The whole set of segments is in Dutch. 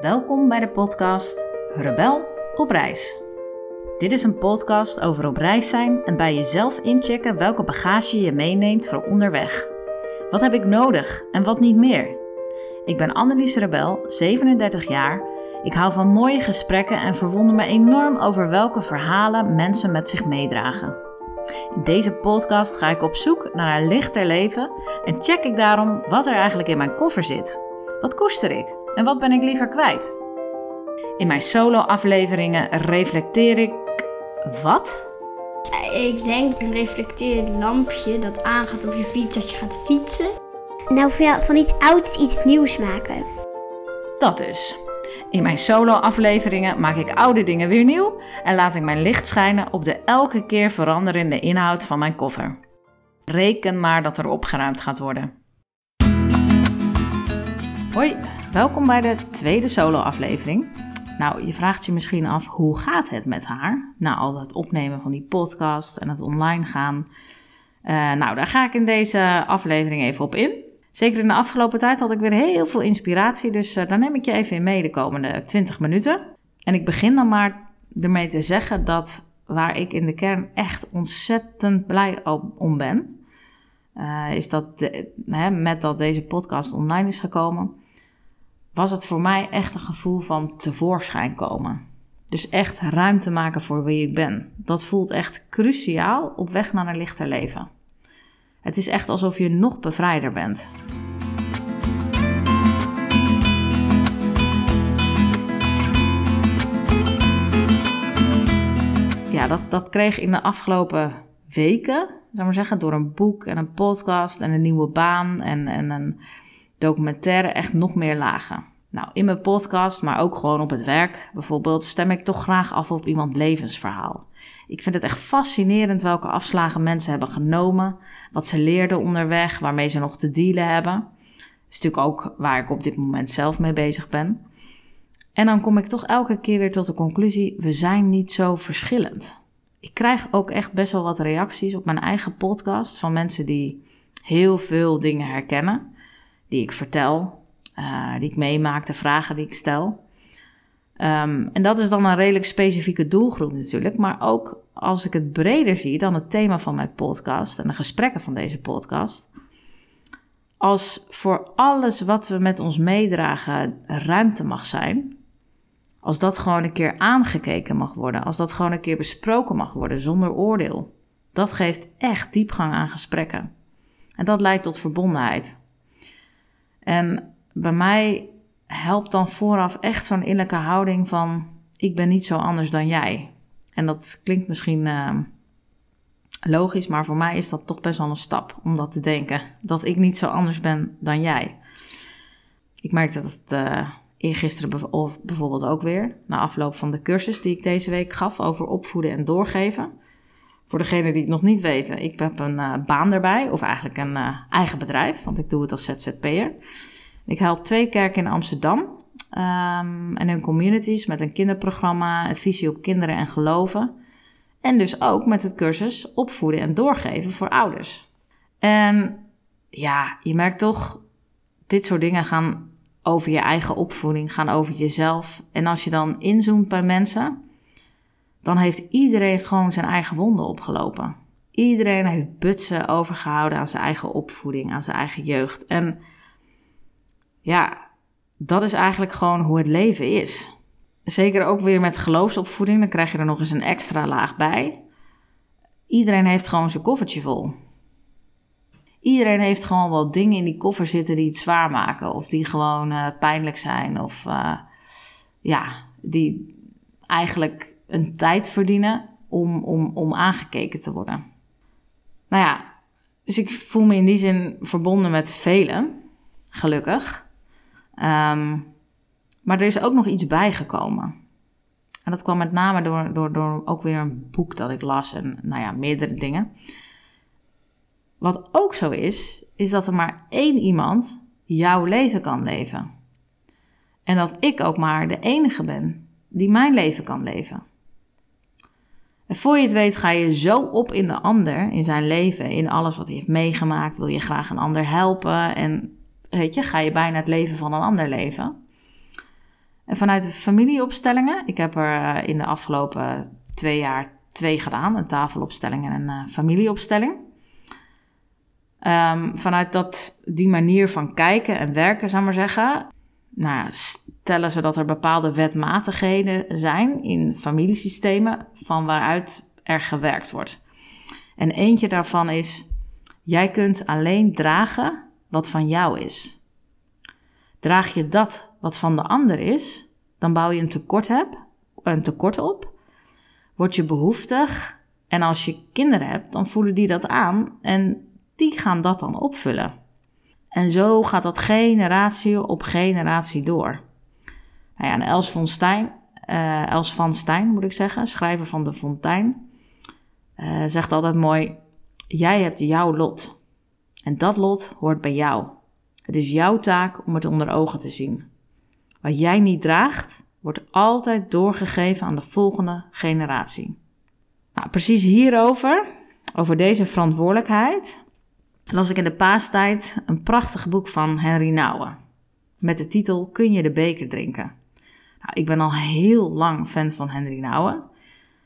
Welkom bij de podcast Rebel op reis. Dit is een podcast over op reis zijn en bij jezelf inchecken welke bagage je meeneemt voor onderweg. Wat heb ik nodig en wat niet meer? Ik ben Annelies Rebel, 37 jaar. Ik hou van mooie gesprekken en verwonder me enorm over welke verhalen mensen met zich meedragen. In deze podcast ga ik op zoek naar een lichter leven en check ik daarom wat er eigenlijk in mijn koffer zit. Wat koester ik en wat ben ik liever kwijt? In mijn solo-afleveringen reflecteer ik wat? Ik denk een reflecterend lampje dat aangaat op je fiets als je gaat fietsen. Nou, van, iets ouds iets nieuws maken. Dat dus. In mijn solo-afleveringen maak ik oude dingen weer nieuw en laat ik mijn licht schijnen op de elke keer veranderende inhoud van mijn koffer. Reken maar dat er opgeruimd gaat worden. Hoi, welkom bij de tweede solo-aflevering. Nou, je vraagt je misschien af hoe gaat het met haar na al het opnemen van die podcast en het online gaan. Uh, nou, daar ga ik in deze aflevering even op in. Zeker in de afgelopen tijd had ik weer heel veel inspiratie, dus uh, daar neem ik je even in mee de komende 20 minuten. En ik begin dan maar ermee te zeggen dat waar ik in de kern echt ontzettend blij om ben, uh, is dat hè, met dat deze podcast online is gekomen, was het voor mij echt een gevoel van tevoorschijn komen. Dus echt ruimte maken voor wie ik ben. Dat voelt echt cruciaal op weg naar een lichter leven. Het is echt alsof je nog bevrijder bent. Ja, dat, dat kreeg in de afgelopen weken, zou maar zeggen, door een boek en een podcast en een nieuwe baan en, en een documentaire echt nog meer lagen. Nou, in mijn podcast, maar ook gewoon op het werk bijvoorbeeld, stem ik toch graag af op iemands levensverhaal. Ik vind het echt fascinerend welke afslagen mensen hebben genomen, wat ze leerden onderweg, waarmee ze nog te dealen hebben. Dat is natuurlijk ook waar ik op dit moment zelf mee bezig ben. En dan kom ik toch elke keer weer tot de conclusie: we zijn niet zo verschillend. Ik krijg ook echt best wel wat reacties op mijn eigen podcast van mensen die heel veel dingen herkennen, die ik vertel, uh, die ik meemaak, de vragen die ik stel. Um, en dat is dan een redelijk specifieke doelgroep natuurlijk. Maar ook als ik het breder zie dan het thema van mijn podcast en de gesprekken van deze podcast. Als voor alles wat we met ons meedragen ruimte mag zijn. Als dat gewoon een keer aangekeken mag worden. Als dat gewoon een keer besproken mag worden zonder oordeel. Dat geeft echt diepgang aan gesprekken. En dat leidt tot verbondenheid. En bij mij helpt dan vooraf echt zo'n innerlijke houding van: ik ben niet zo anders dan jij. En dat klinkt misschien uh, logisch, maar voor mij is dat toch best wel een stap om dat te denken. Dat ik niet zo anders ben dan jij. Ik merkte dat het uh, eergisteren bijvoorbeeld ook weer, na afloop van de cursus die ik deze week gaf over opvoeden en doorgeven. Voor degenen die het nog niet weten, ik heb een uh, baan erbij, of eigenlijk een uh, eigen bedrijf, want ik doe het als ZZP'er. Ik help twee kerken in Amsterdam um, en hun communities met een kinderprogramma, een visie op kinderen en geloven. En dus ook met het cursus opvoeden en doorgeven voor ouders. En ja, je merkt toch, dit soort dingen gaan over je eigen opvoeding, gaan over jezelf. En als je dan inzoomt bij mensen, dan heeft iedereen gewoon zijn eigen wonden opgelopen. Iedereen heeft butsen overgehouden aan zijn eigen opvoeding, aan zijn eigen jeugd. En ja, dat is eigenlijk gewoon hoe het leven is. Zeker ook weer met geloofsopvoeding, dan krijg je er nog eens een extra laag bij. Iedereen heeft gewoon zijn koffertje vol. Iedereen heeft gewoon wel dingen in die koffer zitten die het zwaar maken. Of die gewoon uh, pijnlijk zijn. Of uh, ja, die eigenlijk een tijd verdienen om, om, om aangekeken te worden. Nou ja, dus ik voel me in die zin verbonden met velen, gelukkig. Um, maar er is ook nog iets bijgekomen. En dat kwam met name door, door, door ook weer een boek dat ik las en nou ja, meerdere dingen. Wat ook zo is, is dat er maar één iemand jouw leven kan leven. En dat ik ook maar de enige ben die mijn leven kan leven. En voor je het weet ga je zo op in de ander, in zijn leven, in alles wat hij heeft meegemaakt. Wil je graag een ander helpen en weet je, ga je bijna het leven van een ander leven. En vanuit de familieopstellingen, ik heb er eh, in de afgelopen twee jaar twee gedaan: een tafelopstelling en een uh, familieopstelling. Um, vanuit dat, die manier van kijken en werken, zou maar zeggen, nou, stellen ze dat er bepaalde wetmatigheden zijn in familiesystemen van waaruit er gewerkt wordt. En eentje daarvan is: jij kunt alleen dragen wat van jou is. Draag je dat wat van de ander is, dan bouw je een tekort, hebt, een tekort op, word je behoeftig en als je kinderen hebt, dan voelen die dat aan en die gaan dat dan opvullen. En zo gaat dat generatie op generatie door. Nou ja, en Els van Stein, uh, Els van Stein moet ik zeggen, schrijver van De Fontein, uh, zegt altijd mooi: Jij hebt jouw lot. En dat lot hoort bij jou. Het is jouw taak om het onder ogen te zien. Wat jij niet draagt, wordt altijd doorgegeven aan de volgende generatie. Nou, precies hierover, over deze verantwoordelijkheid, las ik in de paastijd een prachtig boek van Henry Nouwen. Met de titel Kun je de beker drinken? Nou, ik ben al heel lang fan van Henry Nouwen.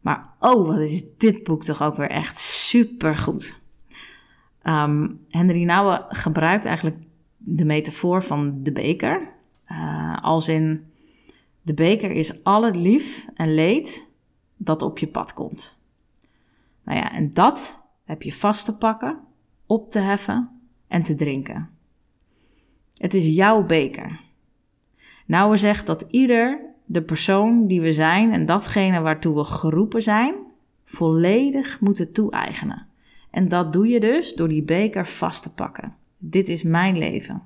Maar oh, wat is dit boek toch ook weer echt super goed. Um, Henry Nouwen gebruikt eigenlijk de metafoor van de beker. Uh, als in, de beker is al het lief en leed dat op je pad komt. Nou ja, en dat heb je vast te pakken, op te heffen en te drinken. Het is jouw beker. Nouwe zegt dat ieder de persoon die we zijn en datgene waartoe we geroepen zijn, volledig moeten toe-eigenen. En dat doe je dus door die beker vast te pakken. Dit is mijn leven.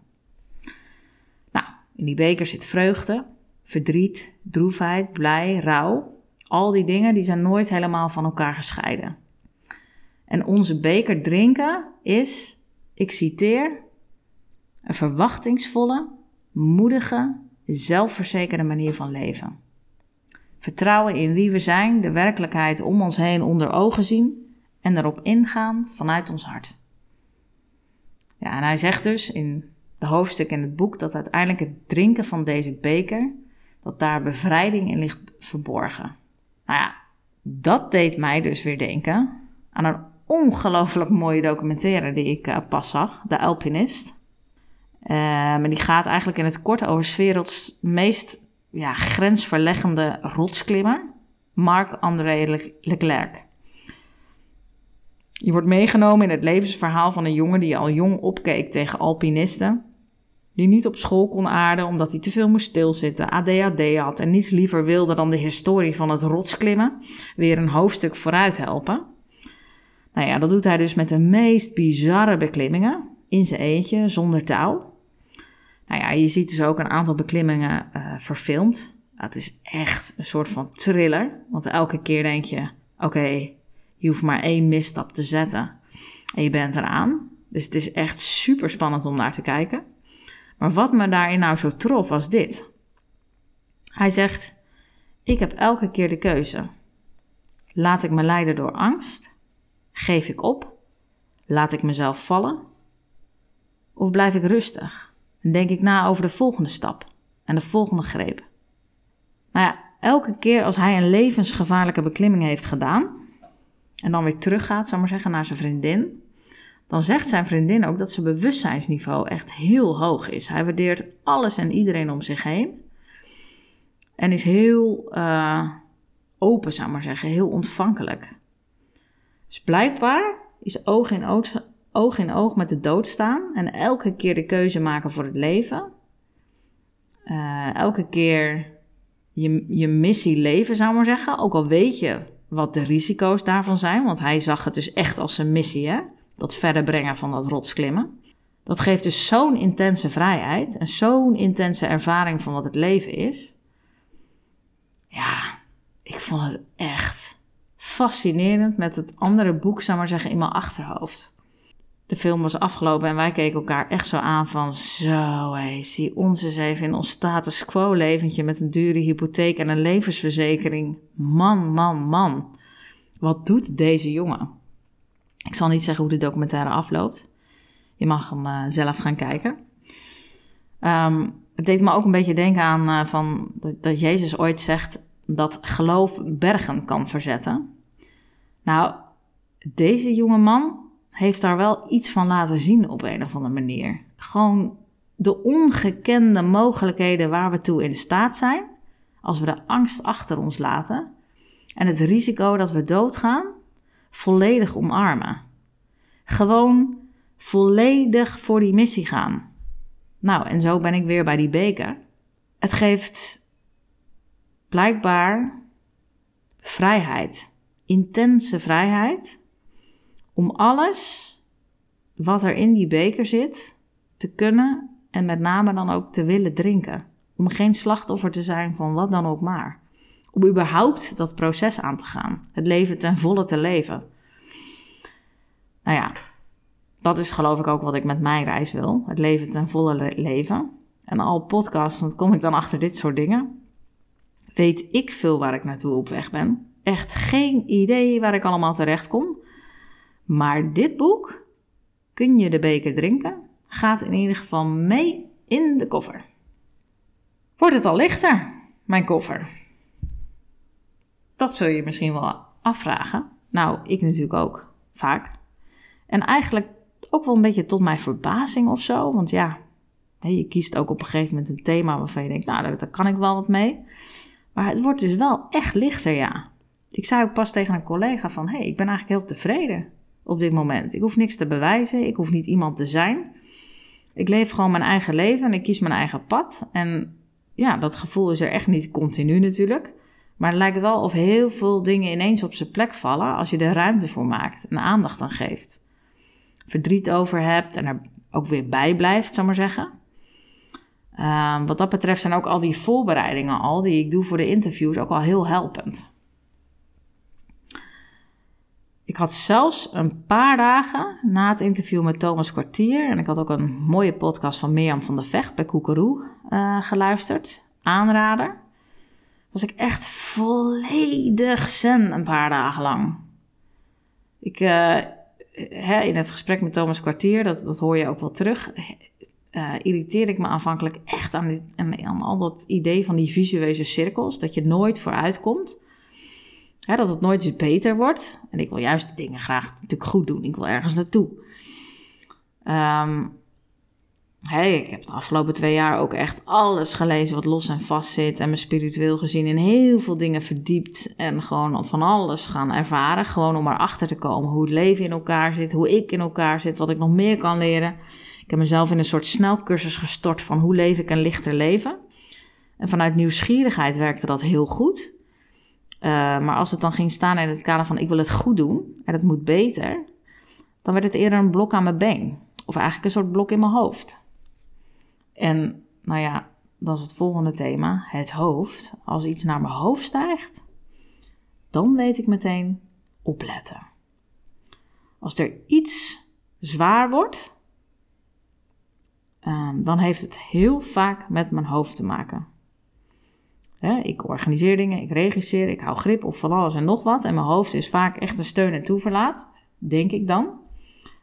Nou, in die beker zit vreugde, verdriet, droefheid, blij, rouw. Al die dingen die zijn nooit helemaal van elkaar gescheiden. En onze beker drinken is, ik citeer, een verwachtingsvolle, moedige, zelfverzekerde manier van leven. Vertrouwen in wie we zijn, de werkelijkheid om ons heen onder ogen zien en erop ingaan vanuit ons hart. Ja, en hij zegt dus in de hoofdstuk in het boek dat uiteindelijk het drinken van deze beker, dat daar bevrijding in ligt verborgen. Nou ja, dat deed mij dus weer denken aan een ongelooflijk mooie documentaire die ik uh, pas zag, De Alpinist. Uh, die gaat eigenlijk in het kort over 's werelds meest ja, grensverleggende rotsklimmer, Marc-André Leclerc. Je wordt meegenomen in het levensverhaal van een jongen die al jong opkeek tegen alpinisten. Die niet op school kon aarden omdat hij te veel moest stilzitten, ADHD had en niets liever wilde dan de historie van het rotsklimmen weer een hoofdstuk vooruit helpen. Nou ja, dat doet hij dus met de meest bizarre beklimmingen in zijn eentje, zonder touw. Nou ja, je ziet dus ook een aantal beklimmingen uh, verfilmd. Het is echt een soort van thriller. Want elke keer denk je: oké, je hoeft maar één misstap te zetten en je bent eraan. Dus het is echt super spannend om naar te kijken. Maar wat me daarin nou zo trof was dit. Hij zegt: Ik heb elke keer de keuze. Laat ik me leiden door angst? Geef ik op? Laat ik mezelf vallen? Of blijf ik rustig? Dan denk ik na over de volgende stap en de volgende greep. Nou ja, elke keer als hij een levensgevaarlijke beklimming heeft gedaan en dan weer teruggaat, zou maar zeggen, naar zijn vriendin, dan zegt zijn vriendin ook dat zijn bewustzijnsniveau echt heel hoog is. Hij waardeert alles en iedereen om zich heen en is heel uh, open, zou maar zeggen, heel ontvankelijk. Dus blijkbaar is oog in oog, oog in oog met de dood staan en elke keer de keuze maken voor het leven. Uh, elke keer je, je missie leven, zou maar zeggen. Ook al weet je wat de risico's daarvan zijn, want hij zag het dus echt als zijn missie, hè? dat verder brengen van dat rotsklimmen. Dat geeft dus zo'n intense vrijheid en zo'n intense ervaring van wat het leven is. Ja, ik vond het echt fascinerend met het andere boek, zou maar zeggen, in mijn achterhoofd de film was afgelopen en wij keken elkaar echt zo aan van... Zo, hé, zie ons eens even in ons status quo leventje met een dure hypotheek en een levensverzekering. Man, man, man. Wat doet deze jongen? Ik zal niet zeggen hoe de documentaire afloopt. Je mag hem uh, zelf gaan kijken. Um, het deed me ook een beetje denken aan uh, van, dat Jezus ooit zegt dat geloof bergen kan verzetten. Nou, deze jonge man heeft daar wel iets van laten zien op een of andere manier. Gewoon de ongekende mogelijkheden waar we toe in staat zijn als we de angst achter ons laten en het risico dat we doodgaan volledig omarmen. Gewoon volledig voor die missie gaan. Nou, en zo ben ik weer bij die beker. Het geeft blijkbaar vrijheid, intense vrijheid, om alles wat er in die beker zit te kunnen en met name dan ook te willen drinken. Om geen slachtoffer te zijn van wat dan ook maar. Om überhaupt dat proces aan te gaan. Het leven ten volle te leven. Nou ja, dat is geloof ik ook wat ik met mijn reis wil. Het leven ten volle leven. En al podcastend kom ik dan achter dit soort dingen. Weet ik veel waar ik naartoe op weg ben. Echt geen idee waar ik allemaal terecht kom. Maar dit boek, Kun je de beker drinken, gaat in ieder geval mee in de koffer. Wordt het al lichter, mijn koffer? Dat zul je misschien wel afvragen. Nou, ik natuurlijk ook, vaak. En eigenlijk ook wel een beetje tot mijn verbazing of zo. Want ja, je kiest ook op een gegeven moment een thema waarvan je denkt, nou, daar kan ik wel wat mee. Maar het wordt dus wel echt lichter, ja. Ik zei ook pas tegen een collega van, hé, hey, ik ben eigenlijk heel tevreden op dit moment. Ik hoef niks te bewijzen, ik hoef niet iemand te zijn. Ik leef gewoon mijn eigen leven en ik kies mijn eigen pad. En ja, dat gevoel is er echt niet continu natuurlijk. Maar het lijkt wel of heel veel dingen ineens op zijn plek vallen als je er ruimte voor maakt en aandacht aan geeft. Verdriet over hebt en er ook weer bij blijft, zal maar zeggen. Uh, wat dat betreft zijn ook al die voorbereidingen al die ik doe voor de interviews ook al heel helpend. Ik had zelfs een paar dagen na het interview met Thomas Kwartier, en ik had ook een mooie podcast van Mirjam van der Vecht bij Koekeroe uh, geluisterd, aanrader, was ik echt volledig zen een paar dagen lang. Ik, hè, in het gesprek met Thomas Kwartier, dat, dat hoor je ook wel terug, uh, irriteerde ik me aanvankelijk echt aan, dit, aan, al dat idee van die visueuze cirkels, dat je nooit vooruit komt dat het nooit eens beter wordt. En ik wil juist de dingen graag natuurlijk goed doen. Ik wil ergens naartoe. Hey, ik heb de afgelopen twee jaar ook echt alles gelezen wat los en vast zit. En me spiritueel gezien in heel veel dingen verdiept. En gewoon van alles gaan ervaren. Gewoon om erachter te komen hoe het leven in elkaar zit. Hoe ik in elkaar zit. Wat ik nog meer kan leren. Ik heb mezelf in een soort snelcursus gestort van hoe leef ik een lichter leven. En vanuit nieuwsgierigheid werkte dat heel goed. Uh, maar als het dan ging staan in het kader van ik wil het goed doen en het moet beter, dan werd het eerder een blok aan mijn been. Of eigenlijk een soort blok in mijn hoofd. En nou ja, dat is het volgende thema, het hoofd. Als iets naar mijn hoofd stijgt, dan weet ik meteen opletten. Als er iets zwaar wordt, um, dan heeft het heel vaak met mijn hoofd te maken ik organiseer dingen, ik regisseer, ik hou grip op van alles en nog wat. En mijn hoofd is vaak echt een steun en toeverlaat, denk ik dan.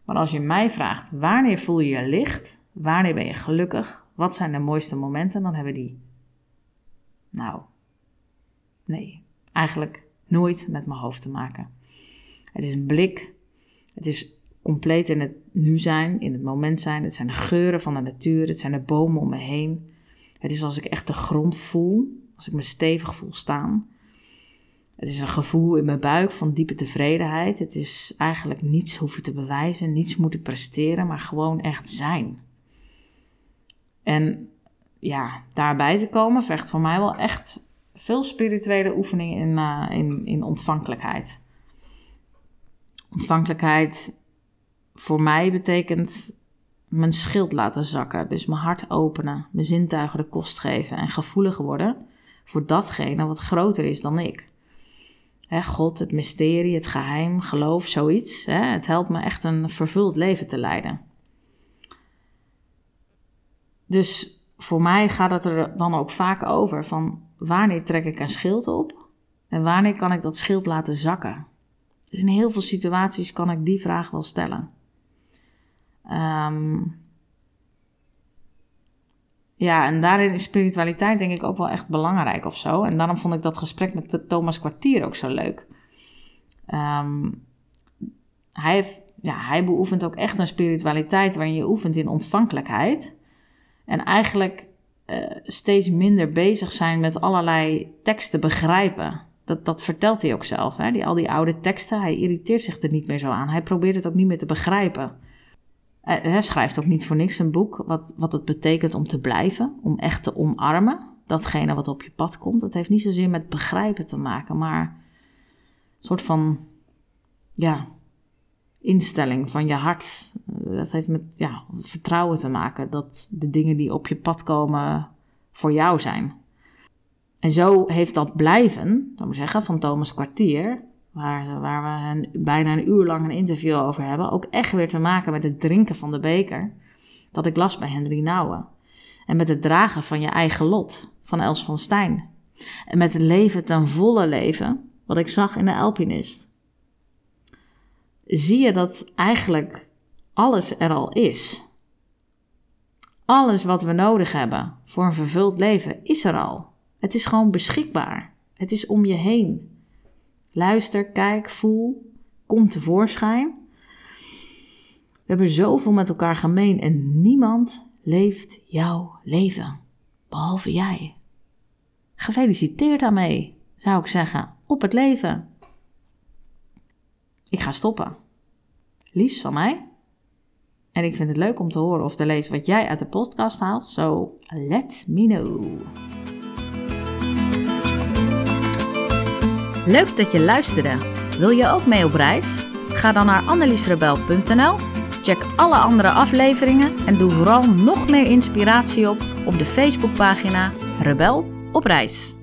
Maar als je mij vraagt, wanneer voel je je licht? Wanneer ben je gelukkig? Wat zijn de mooiste momenten? Dan hebben die. Nou, nee, eigenlijk nooit met mijn hoofd te maken. Het is een blik. Het is compleet in het nu zijn, in het moment zijn. Het zijn de geuren van de natuur. Het zijn de bomen om me heen. Het is als ik echt de grond voel als ik me stevig voel staan. Het is een gevoel in mijn buik van diepe tevredenheid. Het is eigenlijk niets hoeven te bewijzen, niets moeten presteren, maar gewoon echt zijn. En ja, daarbij te komen vergt voor mij wel echt veel spirituele oefeningen in, uh, in, in ontvankelijkheid. Ontvankelijkheid voor mij betekent mijn schild laten zakken. Dus mijn hart openen, mijn zintuigen de kost geven en gevoelig worden voor datgene wat groter is dan ik. God, het mysterie, het geheim, geloof, zoiets. het helpt me echt een vervuld leven te leiden. Dus voor mij gaat het er dan ook vaak over van wanneer trek ik een schild op en wanneer kan ik dat schild laten zakken. Dus in heel veel situaties kan ik die vraag wel stellen. Um, ja, en daarin is spiritualiteit denk ik ook wel echt belangrijk of zo. En daarom vond ik dat gesprek met Thomas Kwartier ook zo leuk. Ehm, hij, ja, hij beoefent ook echt een spiritualiteit waarin je oefent in ontvankelijkheid. En eigenlijk uh, steeds minder bezig zijn met allerlei teksten begrijpen. Dat, dat vertelt hij ook zelf. Hè? Die, al die oude teksten, hij irriteert zich er niet meer zo aan. Hij probeert het ook niet meer te begrijpen. Hij schrijft ook niet voor niks een boek wat, wat het betekent om te blijven, om echt te omarmen. Datgene wat op je pad komt. Dat heeft niet zozeer met begrijpen te maken, maar een soort van ja, instelling van je hart. Dat heeft met ja, vertrouwen te maken dat de dingen die op je pad komen voor jou zijn. En zo heeft dat blijven, dan moet zeggen, van Thomas Kwartier, waar, waar we een, bijna een uur lang een interview over hebben, ook echt weer te maken met het drinken van de beker, dat ik las bij Henry Nouwen. En met het dragen van je eigen lot, van Els van Stijn. En met het leven ten volle leven, wat ik zag in de Alpinist. Zie je dat eigenlijk alles er al is. Alles wat we nodig hebben voor een vervuld leven is er al. Het is gewoon beschikbaar. Het is om je heen. Luister, kijk, voel, kom tevoorschijn. We hebben zoveel met elkaar gemeen en niemand leeft jouw leven, behalve jij. Gefeliciteerd daarmee, zou ik zeggen, op het leven. Ik ga stoppen. Liefst van mij. En ik vind het leuk om te horen of te lezen wat jij uit de podcast haalt. So let me know. Leuk dat je luisterde. Wil je ook mee op reis? Ga dan naar anneliesrebel.nl, check alle andere afleveringen en doe vooral nog meer inspiratie op op de Facebookpagina Rebel op reis.